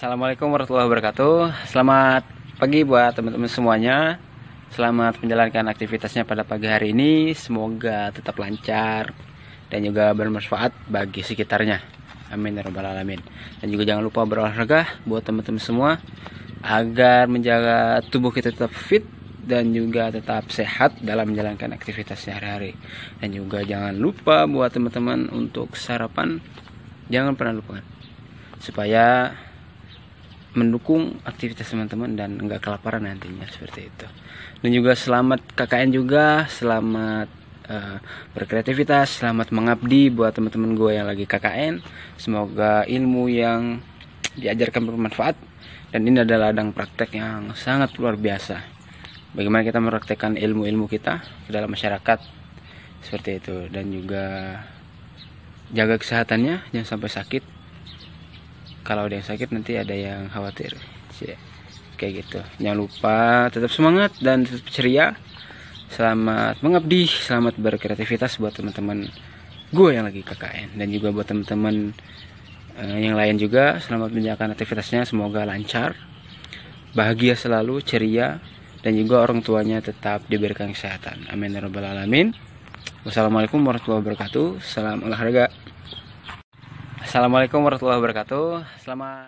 Assalamualaikum warahmatullahi wabarakatuh. Selamat pagi buat teman-teman semuanya. Selamat menjalankan aktivitasnya pada pagi hari ini. Semoga tetap lancar dan juga bermanfaat bagi sekitarnya. Amin ya rabbal alamin. Dan juga jangan lupa berolahraga buat teman-teman semua agar menjaga tubuh kita tetap fit dan juga tetap sehat dalam menjalankan aktivitas sehari-hari. Dan juga jangan lupa buat teman-teman untuk sarapan jangan pernah lupakan supaya mendukung aktivitas teman-teman dan enggak kelaparan nantinya seperti itu. Dan juga selamat KKN juga, selamat uh, berkreativitas, selamat mengabdi buat teman-teman gue yang lagi KKN. Semoga ilmu yang diajarkan bermanfaat dan ini adalah ladang praktek yang sangat luar biasa. Bagaimana kita mempraktekkan ilmu-ilmu kita ke dalam masyarakat seperti itu dan juga jaga kesehatannya jangan sampai sakit kalau ada yang sakit nanti ada yang khawatir. Kayak gitu. Jangan lupa tetap semangat dan tetap ceria. Selamat mengabdi selamat berkreativitas buat teman-teman gue yang lagi KKN dan juga buat teman-teman uh, yang lain juga selamat menjalankan aktivitasnya. Semoga lancar bahagia selalu ceria dan juga orang tuanya tetap diberikan kesehatan. Amin ya alamin. Wassalamualaikum warahmatullahi wabarakatuh. Salam olahraga Assalamualaikum warahmatullahi wabarakatuh. Selamat